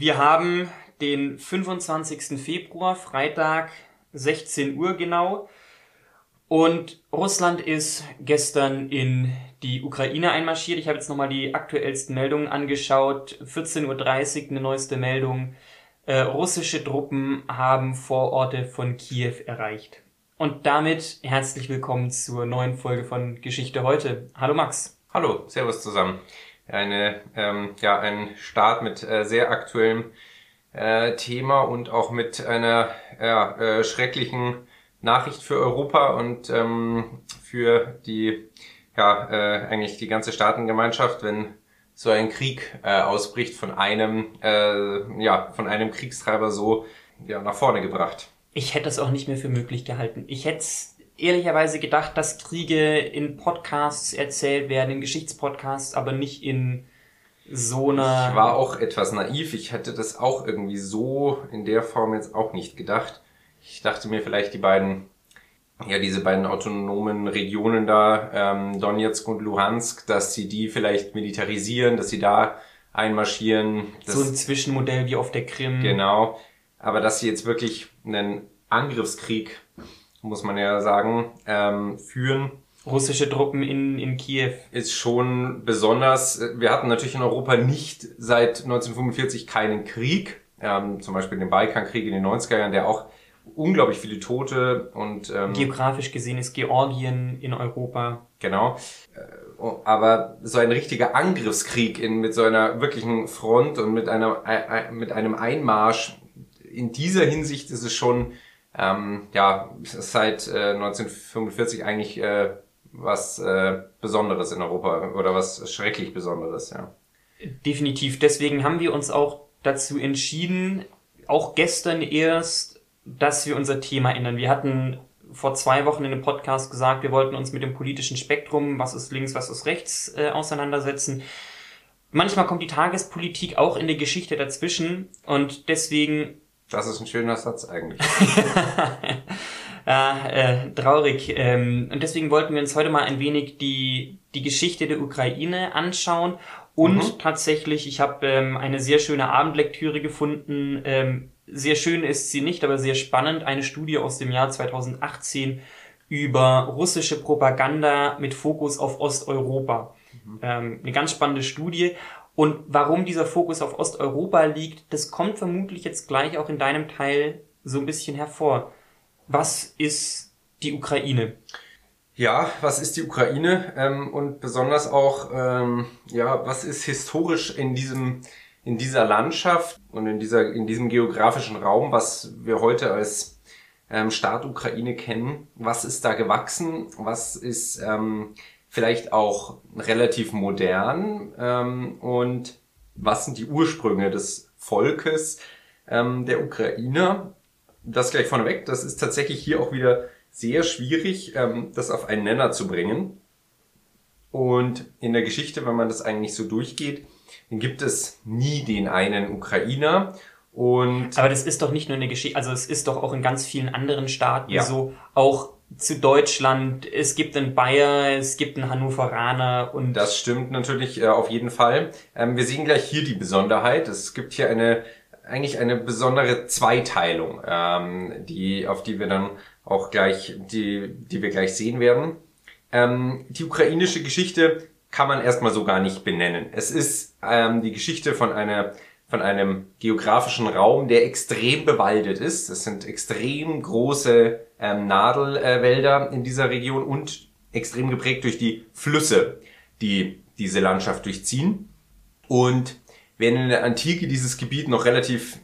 Wir haben den 25. Februar, Freitag, 16 Uhr genau. Und Russland ist gestern in die Ukraine einmarschiert. Ich habe jetzt nochmal die aktuellsten Meldungen angeschaut. 14.30 Uhr eine neueste Meldung. Äh, russische Truppen haben Vororte von Kiew erreicht. Und damit herzlich willkommen zur neuen Folge von Geschichte heute. Hallo Max. Hallo, Servus zusammen. Eine, ähm, ja, ein Start mit äh, sehr aktuellem äh, Thema und auch mit einer ja, äh, schrecklichen Nachricht für Europa und ähm, für die ja äh, eigentlich die ganze Staatengemeinschaft, wenn so ein Krieg äh, ausbricht von einem äh, ja von einem Kriegstreiber so ja nach vorne gebracht ich hätte es auch nicht mehr für möglich gehalten. Ich hätte ehrlicherweise gedacht, dass Kriege in Podcasts erzählt werden, in Geschichtspodcasts, aber nicht in so einer. Ich war auch etwas naiv. Ich hätte das auch irgendwie so in der Form jetzt auch nicht gedacht. Ich dachte mir vielleicht die beiden, ja, diese beiden autonomen Regionen da, ähm, Donetsk und Luhansk, dass sie die vielleicht militarisieren, dass sie da einmarschieren. so ein Zwischenmodell wie auf der Krim. Genau. Aber dass sie jetzt wirklich einen Angriffskrieg, muss man ja sagen, ähm, führen. Russische Truppen in, in Kiew. Ist schon besonders. Wir hatten natürlich in Europa nicht seit 1945 keinen Krieg. Ähm, zum Beispiel den Balkankrieg in den 90er Jahren, der auch unglaublich viele Tote und ähm, geografisch gesehen ist Georgien in Europa. Genau. Äh, aber so ein richtiger Angriffskrieg in, mit so einer wirklichen Front und mit einer äh, mit einem Einmarsch in dieser Hinsicht ist es schon ähm, ja seit äh, 1945 eigentlich äh, was äh, Besonderes in Europa oder was schrecklich Besonderes, ja. Definitiv. Deswegen haben wir uns auch dazu entschieden, auch gestern erst, dass wir unser Thema ändern. Wir hatten vor zwei Wochen in einem Podcast gesagt, wir wollten uns mit dem politischen Spektrum, was ist links, was ist rechts, äh, auseinandersetzen. Manchmal kommt die Tagespolitik auch in der Geschichte dazwischen und deswegen das ist ein schöner Satz eigentlich. ja, äh, traurig. Ähm, und deswegen wollten wir uns heute mal ein wenig die, die Geschichte der Ukraine anschauen. Und mhm. tatsächlich, ich habe ähm, eine sehr schöne Abendlektüre gefunden. Ähm, sehr schön ist sie nicht, aber sehr spannend. Eine Studie aus dem Jahr 2018 über russische Propaganda mit Fokus auf Osteuropa. Mhm. Ähm, eine ganz spannende Studie. Und warum dieser Fokus auf Osteuropa liegt, das kommt vermutlich jetzt gleich auch in deinem Teil so ein bisschen hervor. Was ist die Ukraine? Ja, was ist die Ukraine? Ähm, und besonders auch, ähm, ja, was ist historisch in diesem, in dieser Landschaft und in dieser, in diesem geografischen Raum, was wir heute als ähm, Staat Ukraine kennen? Was ist da gewachsen? Was ist, vielleicht auch relativ modern ähm, und was sind die Ursprünge des Volkes ähm, der Ukrainer? Das gleich vorneweg, das ist tatsächlich hier auch wieder sehr schwierig, ähm, das auf einen Nenner zu bringen. Und in der Geschichte, wenn man das eigentlich so durchgeht, dann gibt es nie den einen Ukrainer. Und Aber das ist doch nicht nur eine Geschichte, also es ist doch auch in ganz vielen anderen Staaten ja. so, auch zu Deutschland. Es gibt einen Bayer, es gibt einen Hannoveraner und. Das stimmt natürlich äh, auf jeden Fall. Ähm, wir sehen gleich hier die Besonderheit. Es gibt hier eine eigentlich eine besondere Zweiteilung, ähm, die auf die wir dann auch gleich die die wir gleich sehen werden. Ähm, die ukrainische Geschichte kann man erstmal so gar nicht benennen. Es ist ähm, die Geschichte von einer von einem geografischen Raum, der extrem bewaldet ist. Es sind extrem große ähm, Nadelwälder in dieser Region und extrem geprägt durch die Flüsse, die diese Landschaft durchziehen. Und während in der Antike dieses Gebiet noch relativ,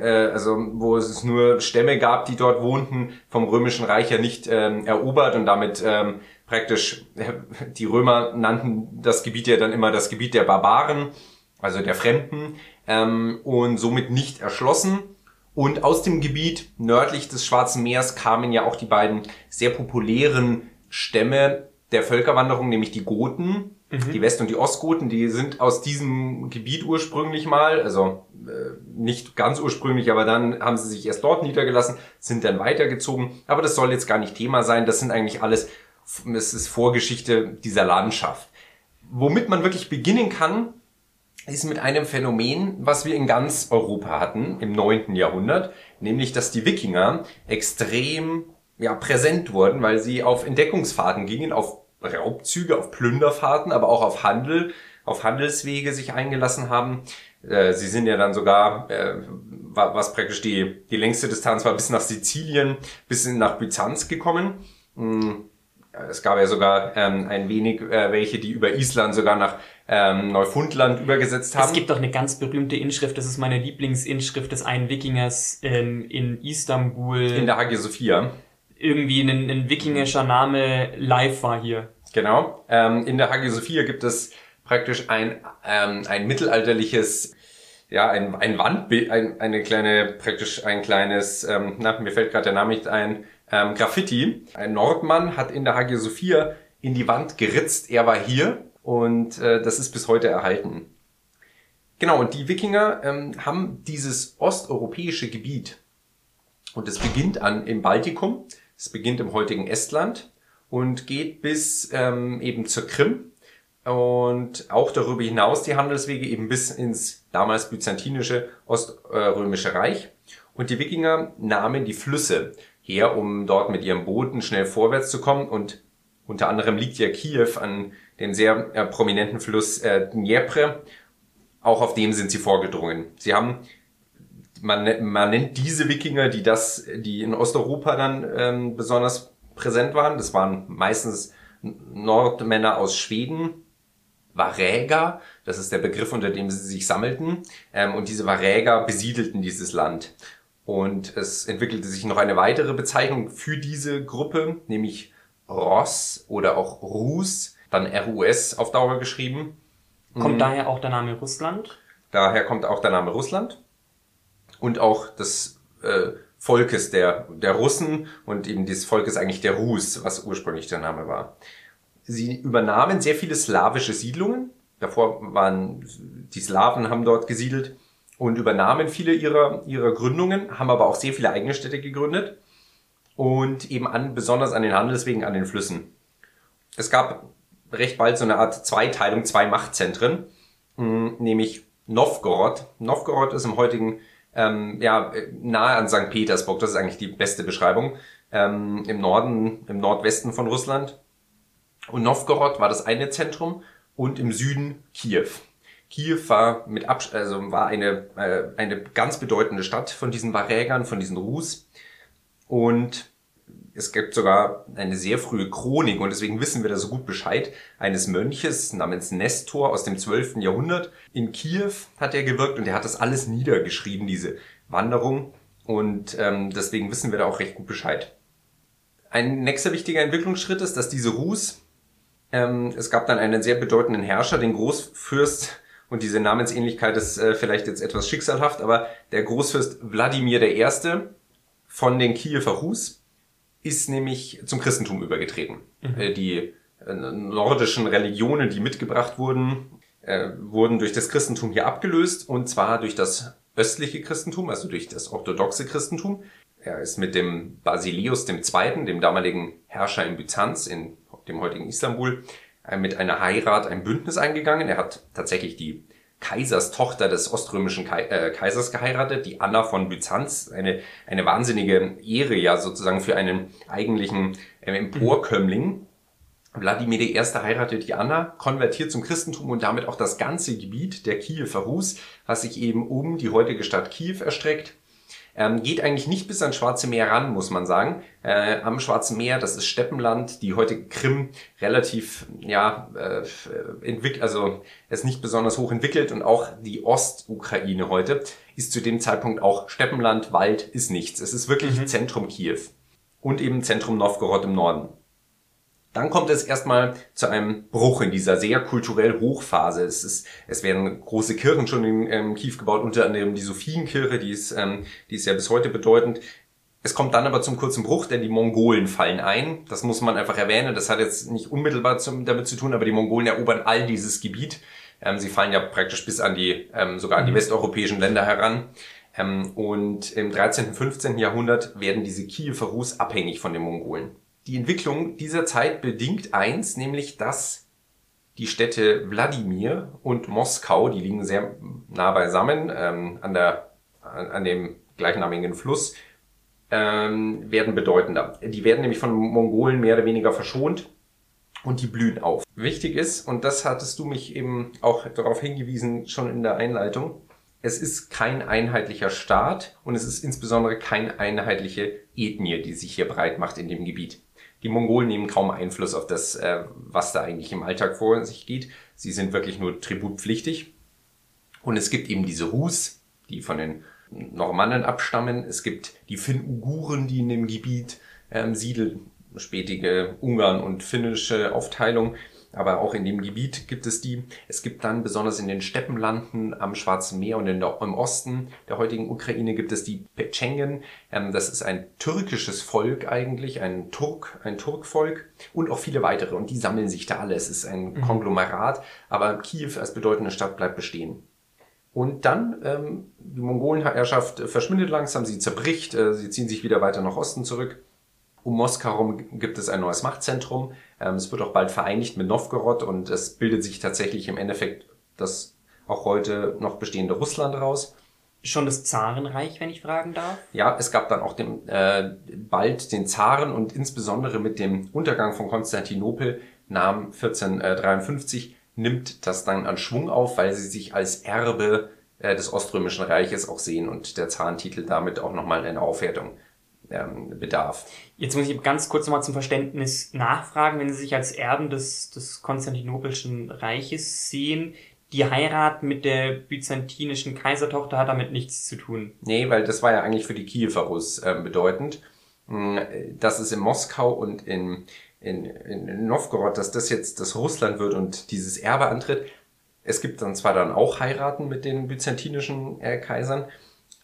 äh, also wo es nur Stämme gab, die dort wohnten, vom Römischen Reich ja nicht ähm, erobert und damit ähm, praktisch, äh, die Römer nannten das Gebiet ja dann immer das Gebiet der Barbaren, also der Fremden ähm, und somit nicht erschlossen. Und aus dem Gebiet nördlich des Schwarzen Meers kamen ja auch die beiden sehr populären Stämme der Völkerwanderung, nämlich die Goten, mhm. die West- und die Ostgoten, die sind aus diesem Gebiet ursprünglich mal, also äh, nicht ganz ursprünglich, aber dann haben sie sich erst dort niedergelassen, sind dann weitergezogen. Aber das soll jetzt gar nicht Thema sein, das sind eigentlich alles, es ist Vorgeschichte dieser Landschaft. Womit man wirklich beginnen kann, ist mit einem Phänomen, was wir in ganz Europa hatten im neunten Jahrhundert, nämlich dass die Wikinger extrem ja, präsent wurden, weil sie auf Entdeckungsfahrten gingen, auf Raubzüge, auf Plünderfahrten, aber auch auf Handel, auf Handelswege sich eingelassen haben. Äh, sie sind ja dann sogar, äh, was praktisch die, die längste Distanz war, bis nach Sizilien, bis nach Byzanz gekommen. Hm, es gab ja sogar ähm, ein wenig äh, welche, die über Island sogar nach ähm, Neufundland übergesetzt haben. Es gibt doch eine ganz berühmte Inschrift, das ist meine Lieblingsinschrift des einen Wikingers ähm, in Istanbul. In der Hagia Sophia. Irgendwie ein, ein wikingischer Name live war hier. Genau. Ähm, in der Hagia Sophia gibt es praktisch ein, ähm, ein mittelalterliches ja, ein, ein Wandbild, ein, eine kleine, praktisch ein kleines, ähm, na, mir fällt gerade der Name nicht ein, ähm, Graffiti. Ein Nordmann hat in der Hagia Sophia in die Wand geritzt, er war hier und äh, das ist bis heute erhalten. Genau, und die Wikinger ähm, haben dieses osteuropäische Gebiet und es beginnt an im Baltikum, es beginnt im heutigen Estland und geht bis ähm, eben zur Krim und auch darüber hinaus die Handelswege eben bis ins damals byzantinische Oströmische Reich. Und die Wikinger nahmen die Flüsse her, um dort mit ihren Booten schnell vorwärts zu kommen. Und unter anderem liegt ja Kiew an dem sehr äh, prominenten Fluss äh, Dnepr. Auch auf dem sind sie vorgedrungen. Sie haben, man, man nennt diese Wikinger, die das, die in Osteuropa dann ähm, besonders präsent waren. Das waren meistens Nordmänner aus Schweden, Varäger, das ist der Begriff, unter dem sie sich sammelten. Ähm, und diese Varäger besiedelten dieses Land. Und es entwickelte sich noch eine weitere Bezeichnung für diese Gruppe, nämlich Ross oder auch Rus, dann RUS auf Dauer geschrieben. Kommt mhm. daher auch der Name Russland? Daher kommt auch der Name Russland und auch des äh, Volkes der, der Russen und eben dieses Volkes eigentlich der Rus, was ursprünglich der Name war. Sie übernahmen sehr viele slawische Siedlungen. Davor waren die Slawen haben dort gesiedelt und übernahmen viele ihrer, ihrer Gründungen, haben aber auch sehr viele eigene Städte gegründet und eben an, besonders an den Handelswegen, an den Flüssen. Es gab recht bald so eine Art Zweiteilung, zwei Machtzentren, hm, nämlich Novgorod. Novgorod ist im heutigen, ähm, ja, nahe an St. Petersburg, das ist eigentlich die beste Beschreibung, ähm, im Norden, im Nordwesten von Russland. Und Novgorod war das eine Zentrum und im Süden Kiew. Kiew war mit Abs also war eine, äh, eine ganz bedeutende Stadt von diesen Varägern, von diesen Rus. Und es gibt sogar eine sehr frühe Chronik und deswegen wissen wir da so gut Bescheid eines Mönches namens Nestor aus dem 12. Jahrhundert. In Kiew hat er gewirkt und er hat das alles niedergeschrieben, diese Wanderung. Und ähm, deswegen wissen wir da auch recht gut Bescheid. Ein nächster wichtiger Entwicklungsschritt ist, dass diese Rus ähm, es gab dann einen sehr bedeutenden Herrscher, den Großfürst, und diese Namensähnlichkeit ist äh, vielleicht jetzt etwas schicksalhaft, aber der Großfürst Wladimir I. von den Kiewer Hus ist nämlich zum Christentum übergetreten. Mhm. Äh, die äh, nordischen Religionen, die mitgebracht wurden, äh, wurden durch das Christentum hier abgelöst, und zwar durch das östliche Christentum, also durch das orthodoxe Christentum. Er ist mit dem Basileus II., dem damaligen Herrscher in Byzanz, in dem heutigen Istanbul, mit einer Heirat ein Bündnis eingegangen. Er hat tatsächlich die Kaiserstochter des oströmischen äh, Kaisers geheiratet, die Anna von Byzanz, eine, eine wahnsinnige Ehre ja sozusagen für einen eigentlichen äh, Emporkömmling. Wladimir I. heiratet die Anna, konvertiert zum Christentum und damit auch das ganze Gebiet der Kiewer Rus, was sich eben um die heutige Stadt Kiew erstreckt. Ähm, geht eigentlich nicht bis ans Schwarze Meer ran, muss man sagen. Äh, am Schwarzen Meer, das ist Steppenland, die heutige Krim relativ, ja, äh, entwickelt, also ist nicht besonders hoch entwickelt und auch die Ostukraine heute ist zu dem Zeitpunkt auch Steppenland, Wald ist nichts. Es ist wirklich mhm. Zentrum Kiew und eben Zentrum Novgorod im Norden. Dann kommt es erstmal zu einem Bruch in dieser sehr kulturell Hochphase. Es, ist, es werden große Kirchen schon in ähm, Kiew gebaut, unter anderem die Sophienkirche, die ist, ähm, die ist ja bis heute bedeutend. Es kommt dann aber zum kurzen Bruch, denn die Mongolen fallen ein. Das muss man einfach erwähnen. Das hat jetzt nicht unmittelbar zum, damit zu tun, aber die Mongolen erobern all dieses Gebiet. Ähm, sie fallen ja praktisch bis an die, ähm, sogar an die mhm. westeuropäischen Länder heran. Ähm, und im 13., 15. Jahrhundert werden diese Kiewer Rus abhängig von den Mongolen die Entwicklung dieser Zeit bedingt eins, nämlich dass die Städte Wladimir und Moskau, die liegen sehr nah beisammen ähm, an, der, an, an dem gleichnamigen Fluss, ähm, werden bedeutender. Die werden nämlich von Mongolen mehr oder weniger verschont und die blühen auf. Wichtig ist, und das hattest du mich eben auch darauf hingewiesen, schon in der Einleitung, es ist kein einheitlicher Staat und es ist insbesondere keine einheitliche Ethnie, die sich hier breit macht in dem Gebiet. Die Mongolen nehmen kaum Einfluss auf das, äh, was da eigentlich im Alltag vor sich geht. Sie sind wirklich nur tributpflichtig. Und es gibt eben diese Rus, die von den Normannen abstammen. Es gibt die Finn-Uguren, die in dem Gebiet ähm, siedeln, spätige Ungarn und finnische Aufteilung aber auch in dem Gebiet gibt es die. Es gibt dann besonders in den Steppenlanden am Schwarzen Meer und in der, im Osten der heutigen Ukraine gibt es die Petschengen. Ähm, das ist ein türkisches Volk eigentlich, ein Turk, ein Turkvolk und auch viele weitere. Und die sammeln sich da alle. Es ist ein mhm. Konglomerat, aber Kiew als bedeutende Stadt bleibt bestehen. Und dann, ähm, die Mongolenherrschaft verschwindet langsam, sie zerbricht, äh, sie ziehen sich wieder weiter nach Osten zurück. Um Moskau herum gibt es ein neues Machtzentrum. Ähm, es wird auch bald vereinigt mit Novgorod und es bildet sich tatsächlich im Endeffekt das auch heute noch bestehende Russland raus. Schon das Zarenreich, wenn ich fragen darf? Ja, es gab dann auch den, äh, bald den Zaren und insbesondere mit dem Untergang von Konstantinopel nahm 1453 nimmt das dann an Schwung auf, weil sie sich als Erbe äh, des Oströmischen Reiches auch sehen und der Zarentitel damit auch nochmal eine Aufwertung ähm, bedarf. Jetzt muss ich ganz kurz nochmal zum Verständnis nachfragen, wenn Sie sich als Erben des, des Konstantinopelschen Reiches sehen, die Heirat mit der byzantinischen Kaisertochter hat damit nichts zu tun. Nee, weil das war ja eigentlich für die Kiewer Russ äh, bedeutend. Hm, dass es in Moskau und in, in, in Novgorod, dass das jetzt das Russland wird und dieses Erbe antritt. Es gibt dann zwar dann auch Heiraten mit den byzantinischen äh, Kaisern,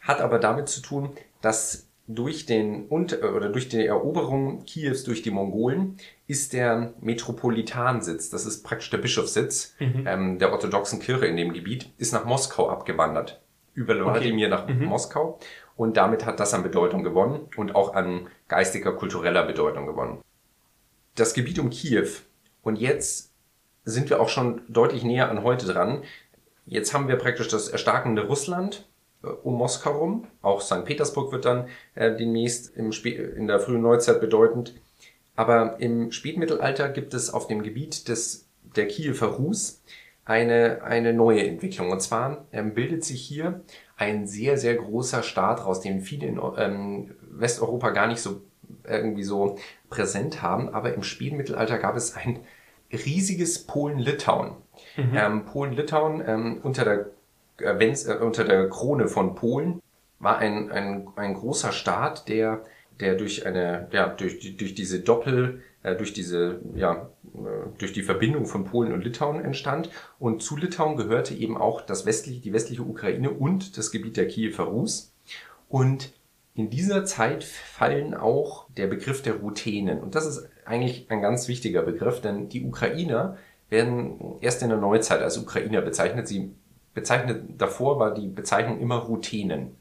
hat aber damit zu tun, dass durch den oder durch die Eroberung Kiews durch die Mongolen ist der Metropolitansitz, das ist praktisch der Bischofssitz mhm. ähm, der orthodoxen Kirche in dem Gebiet, ist nach Moskau abgewandert. Über Wladimir okay. nach mhm. Moskau. Und damit hat das an Bedeutung gewonnen und auch an geistiger, kultureller Bedeutung gewonnen. Das Gebiet um Kiew. Und jetzt sind wir auch schon deutlich näher an heute dran. Jetzt haben wir praktisch das erstarkende Russland, äh, um Moskau rum. Auch St. Petersburg wird dann äh, demnächst im in der frühen Neuzeit bedeutend. Aber im Spätmittelalter gibt es auf dem Gebiet des, der Kiewer Rus eine, eine neue Entwicklung. Und zwar ähm, bildet sich hier ein sehr, sehr großer Staat raus, den viele in ähm, Westeuropa gar nicht so irgendwie so präsent haben. Aber im Spätmittelalter gab es ein riesiges Polen-Litauen. Mhm. Ähm, Polen-Litauen ähm, unter der äh, äh, unter der Krone von Polen war ein, ein, ein großer Staat, der, der durch eine, ja, durch, durch diese Doppel, äh, durch diese, ja, äh, durch die Verbindung von Polen und Litauen entstand. Und zu Litauen gehörte eben auch das westliche, die westliche Ukraine und das Gebiet der Kiewer Rus. Und in dieser Zeit fallen auch der Begriff der Ruthenen. Und das ist eigentlich ein ganz wichtiger Begriff, denn die Ukrainer werden erst in der Neuzeit als Ukrainer bezeichnet. Sie bezeichnet davor war die Bezeichnung immer Ruthenen.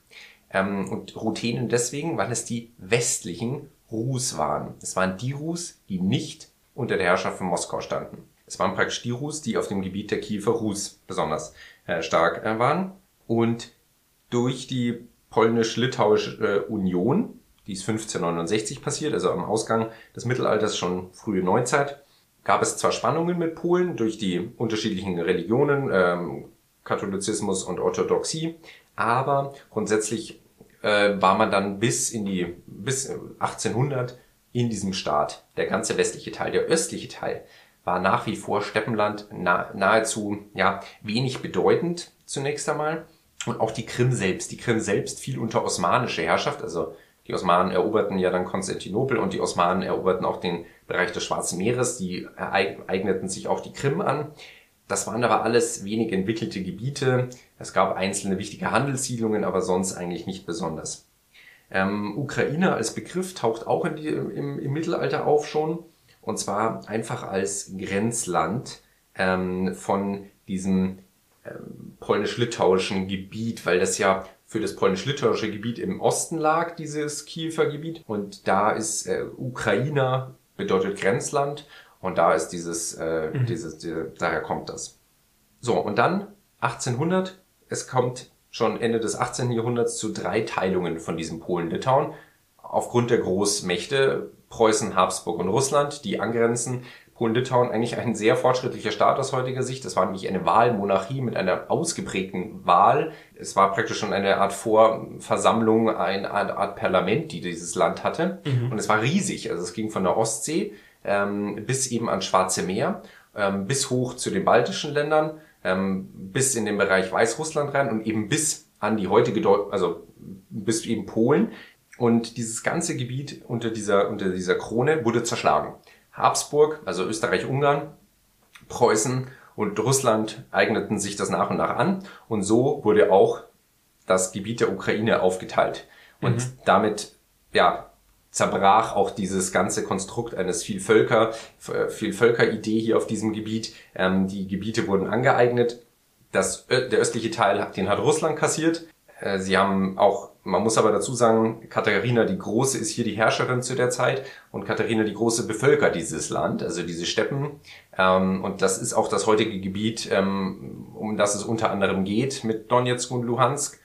Ähm, und Ruthenen deswegen, weil es die westlichen Rus waren. Es waren die Rus, die nicht unter der Herrschaft von Moskau standen. Es waren praktisch die Rus, die auf dem Gebiet der Kiewer Rus besonders äh, stark äh, waren. Und durch die polnisch-litauische äh, Union, die ist 1569 passiert, also am Ausgang des Mittelalters schon frühe Neuzeit, gab es zwar Spannungen mit Polen durch die unterschiedlichen Religionen, ähm, Katholizismus und Orthodoxie. Aber grundsätzlich äh, war man dann bis in die bis 1800 in diesem Staat. Der ganze westliche Teil, der östliche Teil war nach wie vor Steppenland nah, nahezu ja wenig bedeutend zunächst einmal und auch die Krim selbst. Die Krim selbst fiel unter osmanische Herrschaft, also die Osmanen eroberten ja dann Konstantinopel und die Osmanen eroberten auch den Bereich des Schwarzen Meeres. Die eigneten sich auch die Krim an. Das waren aber alles wenig entwickelte Gebiete. Es gab einzelne wichtige Handelssiedlungen, aber sonst eigentlich nicht besonders. Ähm, Ukraine als Begriff taucht auch die, im, im, Mittelalter auf schon. Und zwar einfach als Grenzland ähm, von diesem ähm, polnisch-litauischen Gebiet, weil das ja für das polnisch-litauische Gebiet im Osten lag, dieses Kiewer Gebiet. Und da ist äh, Ukrainer bedeutet Grenzland Und da ist dieses, äh, mhm. dieses, die, daher kommt das. So, und dann 1800, es kommt schon Ende des 18. Jahrhunderts zu drei Teilungen von diesem Polen-Litauen. Aufgrund der Großmächte Preußen, Habsburg und Russland, die angrenzen. Polen-Litauen eigentlich ein sehr fortschrittlicher Staat aus heutiger Sicht. Das war nämlich eine Wahlmonarchie mit einer ausgeprägten Wahl. Es war praktisch schon eine Art Vorversammlung, eine Art Parlament, die dieses Land hatte. Mhm. Und es war riesig. Also es ging von der Ostsee ähm, bis eben ans Schwarze Meer, ähm, bis hoch zu den baltischen Ländern, ähm, bis in den Bereich Weißrussland rein und eben bis an die heutige, Deu also bis eben Polen. Und dieses ganze Gebiet unter dieser, unter dieser Krone wurde zerschlagen. Habsburg, also Österreich-Ungarn, Preußen und Russland eigneten sich das nach und nach an. Und so wurde auch das Gebiet der Ukraine aufgeteilt. Und mhm. damit, ja, zerbrach auch dieses ganze Konstrukt eines Vielvölker, Vielvölker-Idee hier auf diesem Gebiet. Ähm, die Gebiete wurden angeeignet. Das, der östliche Teil, den hat Russland kassiert. Äh, sie haben auch, man muss aber dazu sagen, Katharina die Große ist hier die Herrscherin zu der Zeit und Katharina die Große bevölkert dieses Land, also diese Steppen. Ähm, und das ist auch das heutige Gebiet, ähm, um das es unter anderem geht mit Donetsk und Luhansk.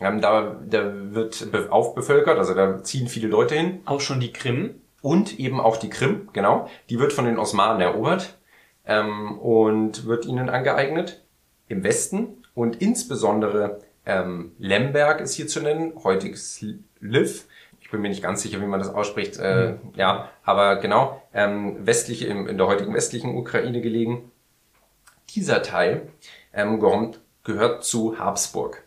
Ähm, da, da wird aufbevölkert, also da ziehen viele Leute hin. Auch schon die Krim. Und eben auch die Krim, genau. Die wird von den Osmanen erobert ähm, und wird ihnen angeeignet im Westen. Und insbesondere ähm, Lemberg ist hier zu nennen, heutiges Lviv. Ich bin mir nicht ganz sicher, wie man das ausspricht. Äh, mhm. Ja, aber genau, ähm, westliche, in, in der heutigen westlichen Ukraine gelegen. Dieser Teil ähm, gehört zu Habsburg.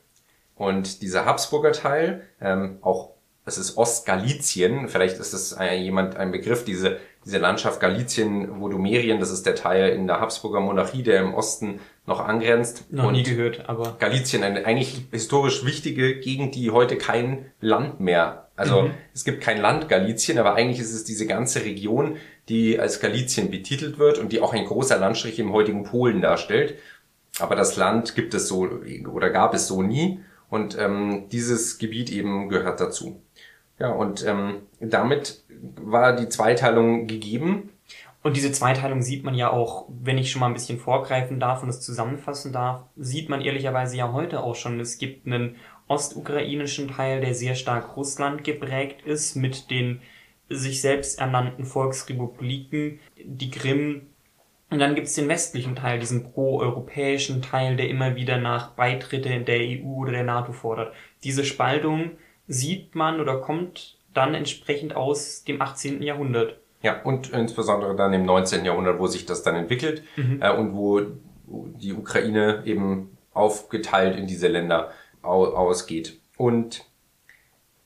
Und dieser Habsburger Teil, ähm, auch es ist Ostgalizien, vielleicht ist das ein, jemand ein Begriff, diese, diese Landschaft Galizien, Vodumerien, das ist der Teil in der Habsburger Monarchie, der im Osten noch angrenzt. Noch und nie gehört, aber. Galizien, eine eigentlich historisch wichtige Gegend, die heute kein Land mehr, also mhm. es gibt kein Land Galizien, aber eigentlich ist es diese ganze Region, die als Galizien betitelt wird und die auch ein großer Landstrich im heutigen Polen darstellt. Aber das Land gibt es so oder gab es so nie. Und ähm, dieses Gebiet eben gehört dazu. Ja, und ähm, damit war die Zweiteilung gegeben. Und diese Zweiteilung sieht man ja auch, wenn ich schon mal ein bisschen vorgreifen darf und es zusammenfassen darf, sieht man ehrlicherweise ja heute auch schon. Es gibt einen ostukrainischen Teil, der sehr stark Russland geprägt ist, mit den sich selbst ernannten Volksrepubliken. Die Krim und dann gibt's den westlichen Teil, diesen pro-europäischen Teil, der immer wieder nach Beitritte der EU oder der NATO fordert. Diese Spaltung sieht man oder kommt dann entsprechend aus dem 18. Jahrhundert. Ja, und insbesondere dann im 19. Jahrhundert, wo sich das dann entwickelt mhm. äh, und wo die Ukraine eben aufgeteilt in diese Länder au ausgeht. Und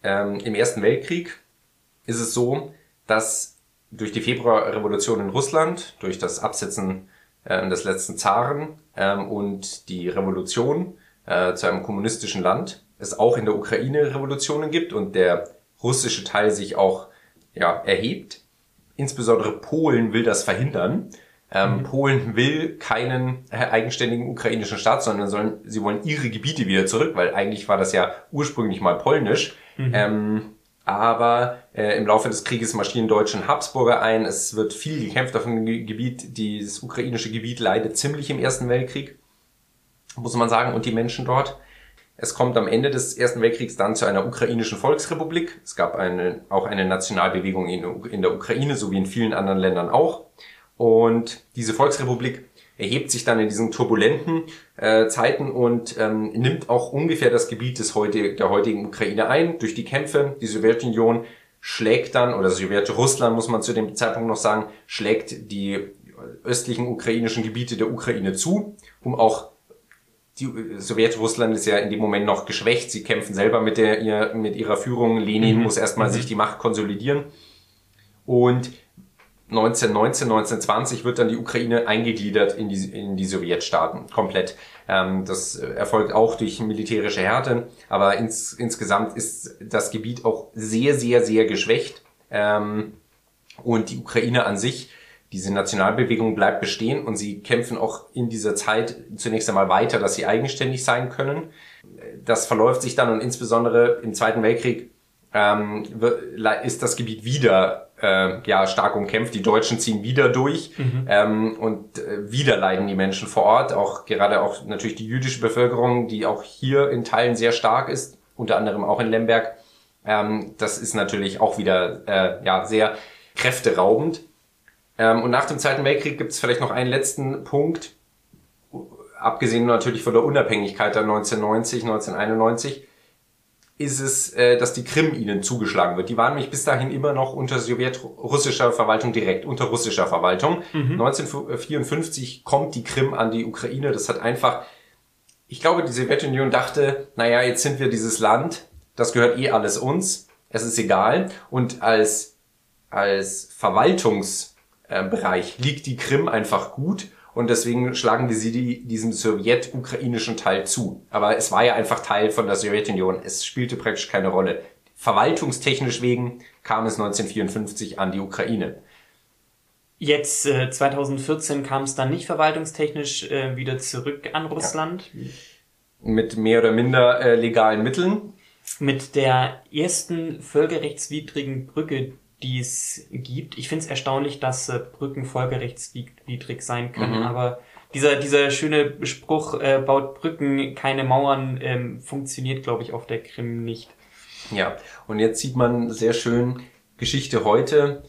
ähm, im Ersten Weltkrieg ist es so, dass durch die Februarrevolution in Russland, durch das Absetzen äh, des letzten Zaren ähm, und die Revolution äh, zu einem kommunistischen Land es auch in der Ukraine Revolutionen gibt und der russische Teil sich auch ja, erhebt. Insbesondere Polen will das verhindern. Ähm, mhm. Polen will keinen äh, eigenständigen ukrainischen Staat, sondern sollen, sie wollen ihre Gebiete wieder zurück, weil eigentlich war das ja ursprünglich mal polnisch. Mhm. Ähm, aber äh, im Laufe des Krieges marschieren deutschen Habsburger ein. Es wird viel gekämpft auf dem Gebiet. Dieses ukrainische Gebiet leidet ziemlich im Ersten Weltkrieg, muss man sagen, und die Menschen dort. Es kommt am Ende des Ersten Weltkriegs dann zu einer ukrainischen Volksrepublik. Es gab eine, auch eine Nationalbewegung in, in der Ukraine, so wie in vielen anderen Ländern auch. Und diese Volksrepublik erhebt sich dann in diesen turbulenten äh, Zeiten und ähm, nimmt auch ungefähr das Gebiet des heute, der heutigen Ukraine ein durch die Kämpfe. Die Sowjetunion schlägt dann, oder Sowjetrussland muss man zu dem Zeitpunkt noch sagen, schlägt die östlichen ukrainischen Gebiete der Ukraine zu, um auch die Sowjetrussland ist ja in dem Moment noch geschwächt. Sie kämpfen selber mit der ihr, mit ihrer Führung. Lenin mhm. muss erstmal mhm. sich die Macht konsolidieren. Und 1919, 1920 wird dann die Ukraine eingegliedert in die, in die Sowjetstaaten komplett. Ähm, das erfolgt auch durch militärische Härte, aber ins, insgesamt ist das Gebiet auch sehr, sehr, sehr geschwächt. Ähm, und die Ukraine an sich, diese Nationalbewegung bleibt bestehen und sie kämpfen auch in dieser Zeit zunächst einmal weiter, dass sie eigenständig sein können. Das verläuft sich dann und insbesondere im Zweiten Weltkrieg ähm, ist das Gebiet wieder äh, ja stark umkämpft. Die Deutschen ziehen wieder durch mhm. ähm, und äh, wieder leiden die Menschen vor Ort. Auch gerade auch natürlich die jüdische Bevölkerung, die auch hier in Teilen sehr stark ist, unter anderem auch in Lemberg. Ähm, das ist natürlich auch wieder äh, ja sehr kräfteraubend. Ähm, und nach dem Zweiten Weltkrieg gibt es vielleicht noch einen letzten Punkt, abgesehen natürlich von der Unabhängigkeit der 1990, 1991 ist es, äh, dass die Krim ihnen zugeschlagen wird. Die waren nämlich bis dahin immer noch unter sowjetrussischer Verwaltung direkt, unter russischer Verwaltung. Mhm. 1954 kommt die Krim an die Ukraine. Das hat einfach, ich glaube, die Sowjetunion dachte, naja, jetzt sind wir dieses Land, das gehört eh alles uns, es ist egal. Und als, als Verwaltungsbereich liegt die Krim einfach gut und deswegen schlagen wir sie die, diesem sowjet-ukrainischen Teil zu. Aber es war ja einfach Teil von der Sowjetunion. Es spielte praktisch keine Rolle. Verwaltungstechnisch wegen kam es 1954 an die Ukraine. Jetzt äh, 2014 kam es dann nicht verwaltungstechnisch äh, wieder zurück an Russland. Ja. Mit mehr oder minder äh, legalen Mitteln. Mit der ersten völkerrechtswidrigen Brücke, die es gibt. Ich finde es erstaunlich, dass äh, Brücken folgerechtswidrig sein können, mhm. aber dieser, dieser schöne Spruch, äh, baut Brücken, keine Mauern, ähm, funktioniert, glaube ich, auf der Krim nicht. Ja, und jetzt sieht man sehr schön Geschichte heute.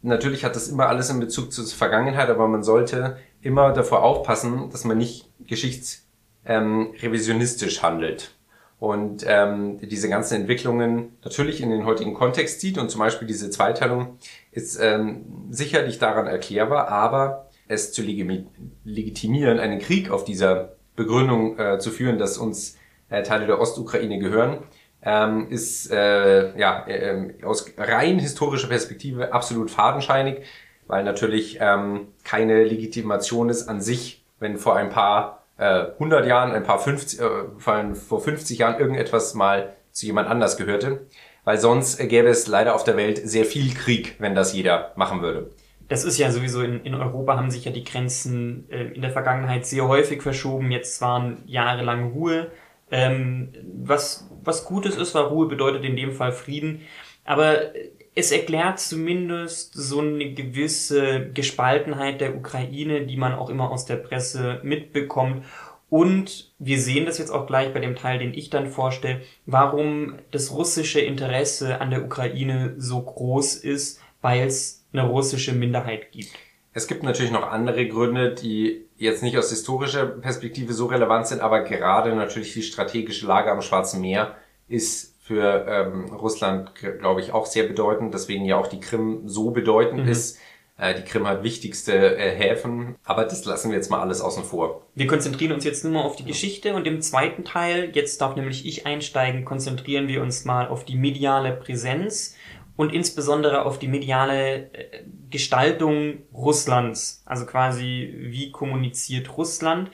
Natürlich hat das immer alles in Bezug zur Vergangenheit, aber man sollte immer davor aufpassen, dass man nicht geschichtsrevisionistisch ähm, handelt und ähm, diese ganzen Entwicklungen natürlich in den heutigen Kontext zieht. Und zum Beispiel diese Zweiteilung ist ähm, sicherlich daran erklärbar, aber es zu legitimieren, einen Krieg auf dieser Begründung äh, zu führen, dass uns äh, Teile der Ostukraine gehören, ähm, ist äh, ja äh, aus rein historischer Perspektive absolut fadenscheinig, weil natürlich ähm, keine Legitimation ist an sich, wenn vor ein paar äh, 100 Jahren, ein paar 50, äh, vor 50 Jahren irgendetwas mal zu jemand anders gehörte. Weil sonst gäbe es leider auf der Welt sehr viel Krieg, wenn das jeder machen würde. Das ist ja sowieso in, in Europa haben sich ja die Grenzen äh, in der Vergangenheit sehr häufig verschoben. Jetzt waren jahrelang Ruhe. Ähm, was, was Gutes ist, weil Ruhe bedeutet in dem Fall Frieden. Aber es erklärt zumindest so eine gewisse Gespaltenheit der Ukraine, die man auch immer aus der Presse mitbekommt. Und wir sehen das jetzt auch gleich bei dem Teil, den ich dann vorstelle, warum das russische Interesse an der Ukraine so groß ist, weil es eine russische Minderheit gibt. Es gibt natürlich noch andere Gründe, die jetzt nicht aus historischer Perspektive so relevant sind, aber gerade natürlich die strategische Lage am Schwarzen Meer ist für ähm, Russland, glaube ich, auch sehr bedeutend, deswegen ja auch die Krim so bedeutend mhm. ist. Äh, die Krim hat wichtigste äh, Häfen, aber das lassen wir jetzt mal alles außen vor. Wir konzentrieren uns jetzt nur mal auf die Geschichte und im zweiten Teil, jetzt darf nämlich ich einsteigen, konzentrieren wir uns mal auf die mediale Präsenz und insbesondere auf die mediale äh, Gestaltung Russlands. Also quasi, wie kommuniziert Russland?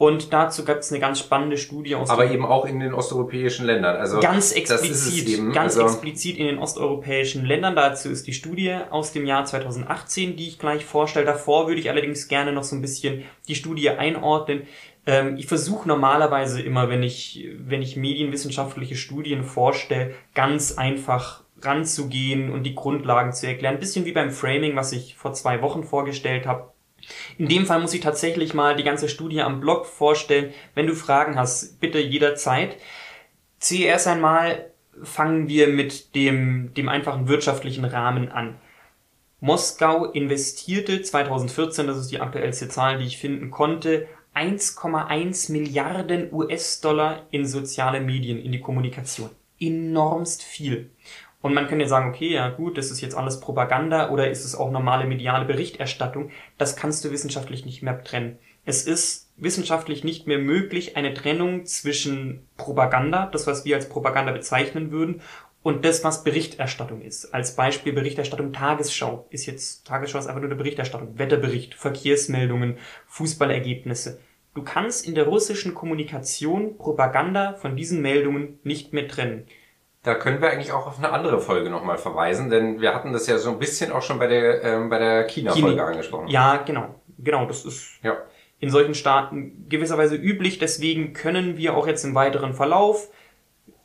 Und dazu gab es eine ganz spannende Studie aus. Aber eben auch in den osteuropäischen Ländern. Also ganz explizit, eben, ganz also explizit in den osteuropäischen Ländern. Dazu ist die Studie aus dem Jahr 2018, die ich gleich vorstelle. Davor würde ich allerdings gerne noch so ein bisschen die Studie einordnen. Ähm, ich versuche normalerweise immer, wenn ich, wenn ich medienwissenschaftliche Studien vorstelle, ganz einfach ranzugehen und die Grundlagen zu erklären. Ein bisschen wie beim Framing, was ich vor zwei Wochen vorgestellt habe in dem Fall muss ich tatsächlich mal die ganze Studie am Blog vorstellen. Wenn du Fragen hast, bitte jederzeit. Zuerst einmal fangen wir mit dem, dem einfachen wirtschaftlichen Rahmen an. Moskau investierte 2014, das ist die aktuellste Zahl, die ich finden konnte, 1,1 Milliarden US-Dollar in soziale Medien, in die Kommunikation. Enormst viel. Und man könnte sagen, okay, ja gut, das ist jetzt alles Propaganda oder ist es auch normale mediale Berichterstattung? Das kannst du wissenschaftlich nicht mehr trennen. Es ist wissenschaftlich nicht mehr möglich, eine Trennung zwischen Propaganda, das was wir als Propaganda bezeichnen würden, und das, was Berichterstattung ist. Als Beispiel Berichterstattung Tagesschau ist jetzt, Tagesschau ist einfach nur eine Berichterstattung, Wetterbericht, Verkehrsmeldungen, Fußballergebnisse. Du kannst in der russischen Kommunikation Propaganda von diesen Meldungen nicht mehr trennen. Da können wir eigentlich auch auf eine andere Folge nochmal verweisen, denn wir hatten das ja so ein bisschen auch schon bei der, ähm, bei der China-Folge China. angesprochen. Ja, genau. Genau, das ist ja. in solchen Staaten gewisserweise üblich. Deswegen können wir auch jetzt im weiteren Verlauf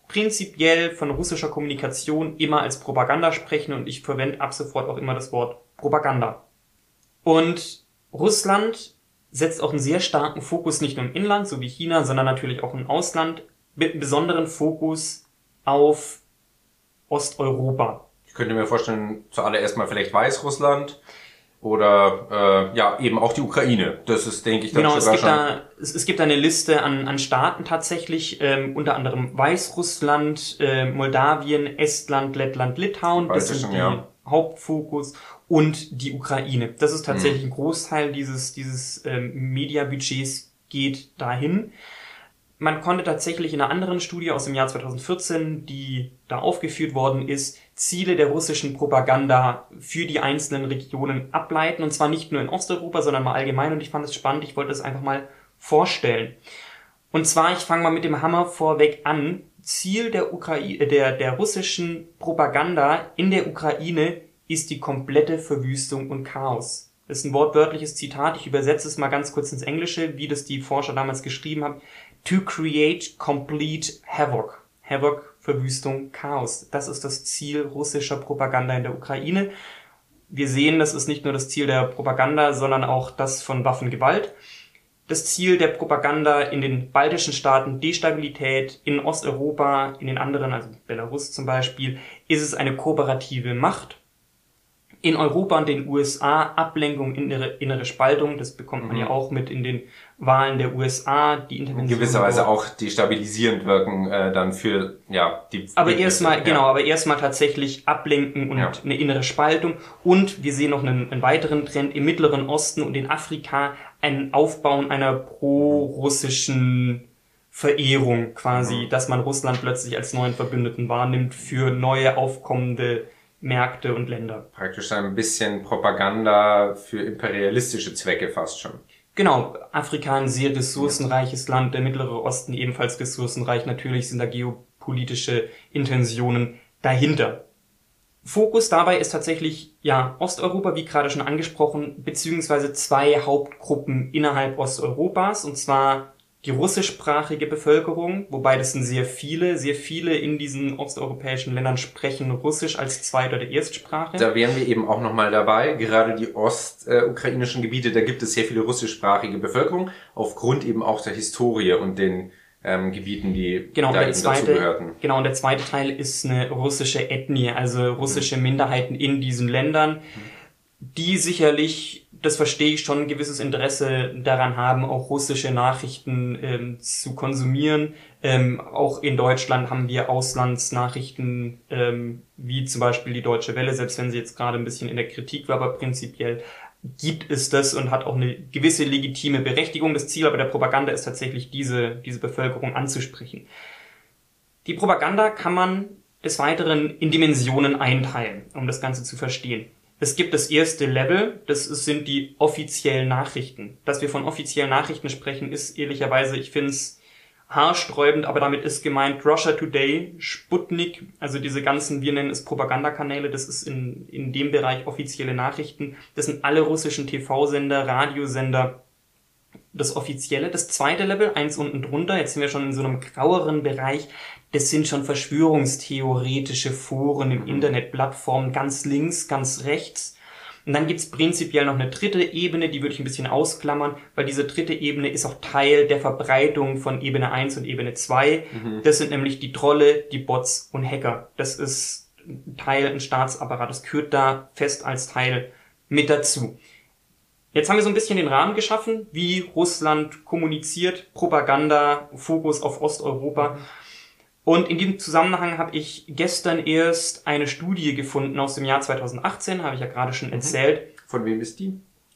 prinzipiell von russischer Kommunikation immer als Propaganda sprechen und ich verwende ab sofort auch immer das Wort Propaganda. Und Russland setzt auch einen sehr starken Fokus nicht nur im Inland, so wie China, sondern natürlich auch im Ausland, mit einem besonderen Fokus auf Osteuropa. Ich könnte mir vorstellen, zuallererst mal vielleicht Weißrussland oder äh, ja eben auch die Ukraine. Das ist, denke ich, dann genau. Es gibt da es, es gibt eine Liste an, an Staaten tatsächlich, ähm, unter anderem Weißrussland, äh, Moldawien, Estland, Lettland, Litauen. Das sind die ja. Hauptfokus und die Ukraine. Das ist tatsächlich mhm. ein Großteil dieses dieses ähm, Mediabudgets geht dahin. Man konnte tatsächlich in einer anderen Studie aus dem Jahr 2014, die da aufgeführt worden ist, Ziele der russischen Propaganda für die einzelnen Regionen ableiten. Und zwar nicht nur in Osteuropa, sondern mal allgemein. Und ich fand es spannend. Ich wollte es einfach mal vorstellen. Und zwar, ich fange mal mit dem Hammer vorweg an. Ziel der, Ukraine, der, der russischen Propaganda in der Ukraine ist die komplette Verwüstung und Chaos. Das ist ein wortwörtliches Zitat. Ich übersetze es mal ganz kurz ins Englische, wie das die Forscher damals geschrieben haben. To create complete havoc. Havoc Verwüstung, Chaos. Das ist das Ziel russischer Propaganda in der Ukraine. Wir sehen, das ist nicht nur das Ziel der Propaganda, sondern auch das von Waffengewalt. Das Ziel der Propaganda in den baltischen Staaten, Destabilität, in Osteuropa, in den anderen, also Belarus zum Beispiel, ist es eine kooperative Macht in Europa und den USA Ablenkung, innere, innere Spaltung, das bekommt man mhm. ja auch mit in den Wahlen der USA, die Intervention. In gewisser Weise auch destabilisierend wirken äh, dann für ja die. Aber erstmal ja. genau, aber erstmal tatsächlich ablenken und ja. eine innere Spaltung und wir sehen noch einen, einen weiteren Trend im Mittleren Osten und in Afrika ein Aufbauen einer pro-russischen Verehrung quasi, mhm. dass man Russland plötzlich als neuen Verbündeten wahrnimmt für neue aufkommende Märkte und Länder. Praktisch ein bisschen Propaganda für imperialistische Zwecke fast schon. Genau, Afrika ein sehr ressourcenreiches Land, der Mittlere Osten ebenfalls ressourcenreich. Natürlich sind da geopolitische Intentionen dahinter. Fokus dabei ist tatsächlich ja Osteuropa, wie gerade schon angesprochen, beziehungsweise zwei Hauptgruppen innerhalb Osteuropas, und zwar die russischsprachige Bevölkerung, wobei das sind sehr viele, sehr viele in diesen osteuropäischen Ländern sprechen Russisch als Zweit- oder Erstsprache. Da wären wir eben auch nochmal dabei. Gerade die ostukrainischen Gebiete, da gibt es sehr viele russischsprachige Bevölkerung, aufgrund eben auch der Historie und den ähm, Gebieten, die genau, da eben zweite, dazugehörten. Genau, und der zweite Teil ist eine russische Ethnie, also russische Minderheiten in diesen Ländern, die sicherlich das verstehe ich schon, ein gewisses Interesse daran haben, auch russische Nachrichten ähm, zu konsumieren. Ähm, auch in Deutschland haben wir Auslandsnachrichten, ähm, wie zum Beispiel die Deutsche Welle, selbst wenn sie jetzt gerade ein bisschen in der Kritik war, aber prinzipiell gibt es das und hat auch eine gewisse legitime Berechtigung. Das Ziel aber der Propaganda ist tatsächlich, diese, diese Bevölkerung anzusprechen. Die Propaganda kann man des Weiteren in Dimensionen einteilen, um das Ganze zu verstehen. Es gibt das erste Level, das sind die offiziellen Nachrichten. Dass wir von offiziellen Nachrichten sprechen, ist ehrlicherweise, ich finde es haarsträubend, aber damit ist gemeint Russia Today, Sputnik, also diese ganzen, wir nennen es Propagandakanäle, das ist in, in dem Bereich offizielle Nachrichten. Das sind alle russischen TV-Sender, Radiosender, das offizielle. Das zweite Level, eins unten drunter, jetzt sind wir schon in so einem graueren Bereich, das sind schon verschwörungstheoretische Foren im Internet, Plattformen, ganz links, ganz rechts. Und dann gibt's prinzipiell noch eine dritte Ebene, die würde ich ein bisschen ausklammern, weil diese dritte Ebene ist auch Teil der Verbreitung von Ebene 1 und Ebene 2. Mhm. Das sind nämlich die Trolle, die Bots und Hacker. Das ist ein Teil, ein Staatsapparat. Das gehört da fest als Teil mit dazu. Jetzt haben wir so ein bisschen den Rahmen geschaffen, wie Russland kommuniziert, Propaganda, Fokus auf Osteuropa. Und in diesem Zusammenhang habe ich gestern erst eine Studie gefunden aus dem Jahr 2018, habe ich ja gerade schon mhm. erzählt. Von wem ist die?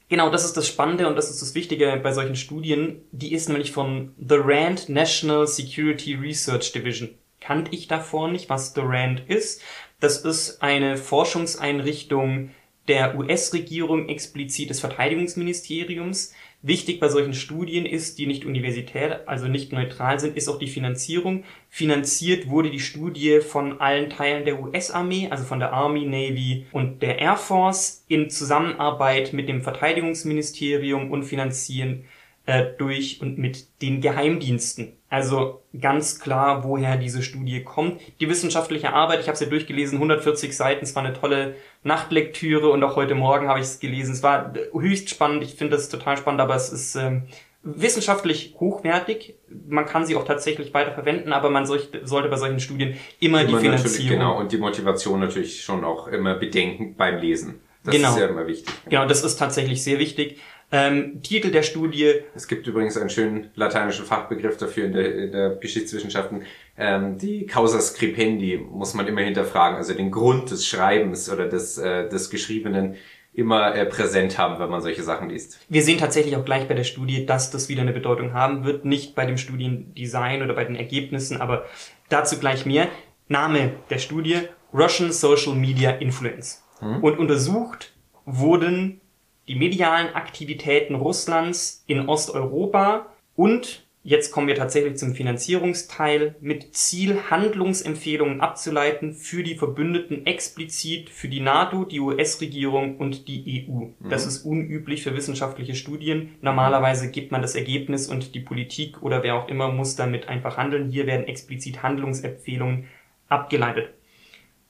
Genau, das ist das Spannende und das ist das Wichtige bei solchen Studien. Die ist nämlich von The Rand National Security Research Division. Kannte ich davor nicht, was The Rand ist. Das ist eine Forschungseinrichtung der US-Regierung, explizit des Verteidigungsministeriums, Wichtig bei solchen Studien ist, die nicht universitär, also nicht neutral sind, ist auch die Finanzierung. Finanziert wurde die Studie von allen Teilen der US-Armee, also von der Army, Navy und der Air Force in Zusammenarbeit mit dem Verteidigungsministerium und finanzieren äh, durch und mit den Geheimdiensten. Also ganz klar, woher diese Studie kommt. Die wissenschaftliche Arbeit, ich habe sie ja durchgelesen, 140 Seiten, es war eine tolle Nachtlektüre und auch heute Morgen habe ich es gelesen. Es war höchst spannend, ich finde das total spannend, aber es ist ähm, wissenschaftlich hochwertig. Man kann sie auch tatsächlich weiter verwenden, aber man sollte, sollte bei solchen Studien immer, immer die Finanzierung... Genau, und die Motivation natürlich schon auch immer bedenken beim Lesen. Das genau. ist ja immer wichtig. Genau, das ist tatsächlich sehr wichtig. Ähm, Titel der Studie. Es gibt übrigens einen schönen lateinischen Fachbegriff dafür in der, in der Geschichtswissenschaften. Ähm, die Causa scripendi muss man immer hinterfragen, also den Grund des Schreibens oder des, äh, des Geschriebenen immer äh, präsent haben, wenn man solche Sachen liest. Wir sehen tatsächlich auch gleich bei der Studie, dass das wieder eine Bedeutung haben wird, nicht bei dem Studiendesign oder bei den Ergebnissen, aber dazu gleich mehr. Name der Studie Russian Social Media Influence. Hm. Und untersucht wurden die medialen Aktivitäten Russlands in Osteuropa und jetzt kommen wir tatsächlich zum Finanzierungsteil mit Ziel, Handlungsempfehlungen abzuleiten für die Verbündeten explizit für die NATO, die US-Regierung und die EU. Mhm. Das ist unüblich für wissenschaftliche Studien. Normalerweise gibt man das Ergebnis und die Politik oder wer auch immer muss damit einfach handeln. Hier werden explizit Handlungsempfehlungen abgeleitet.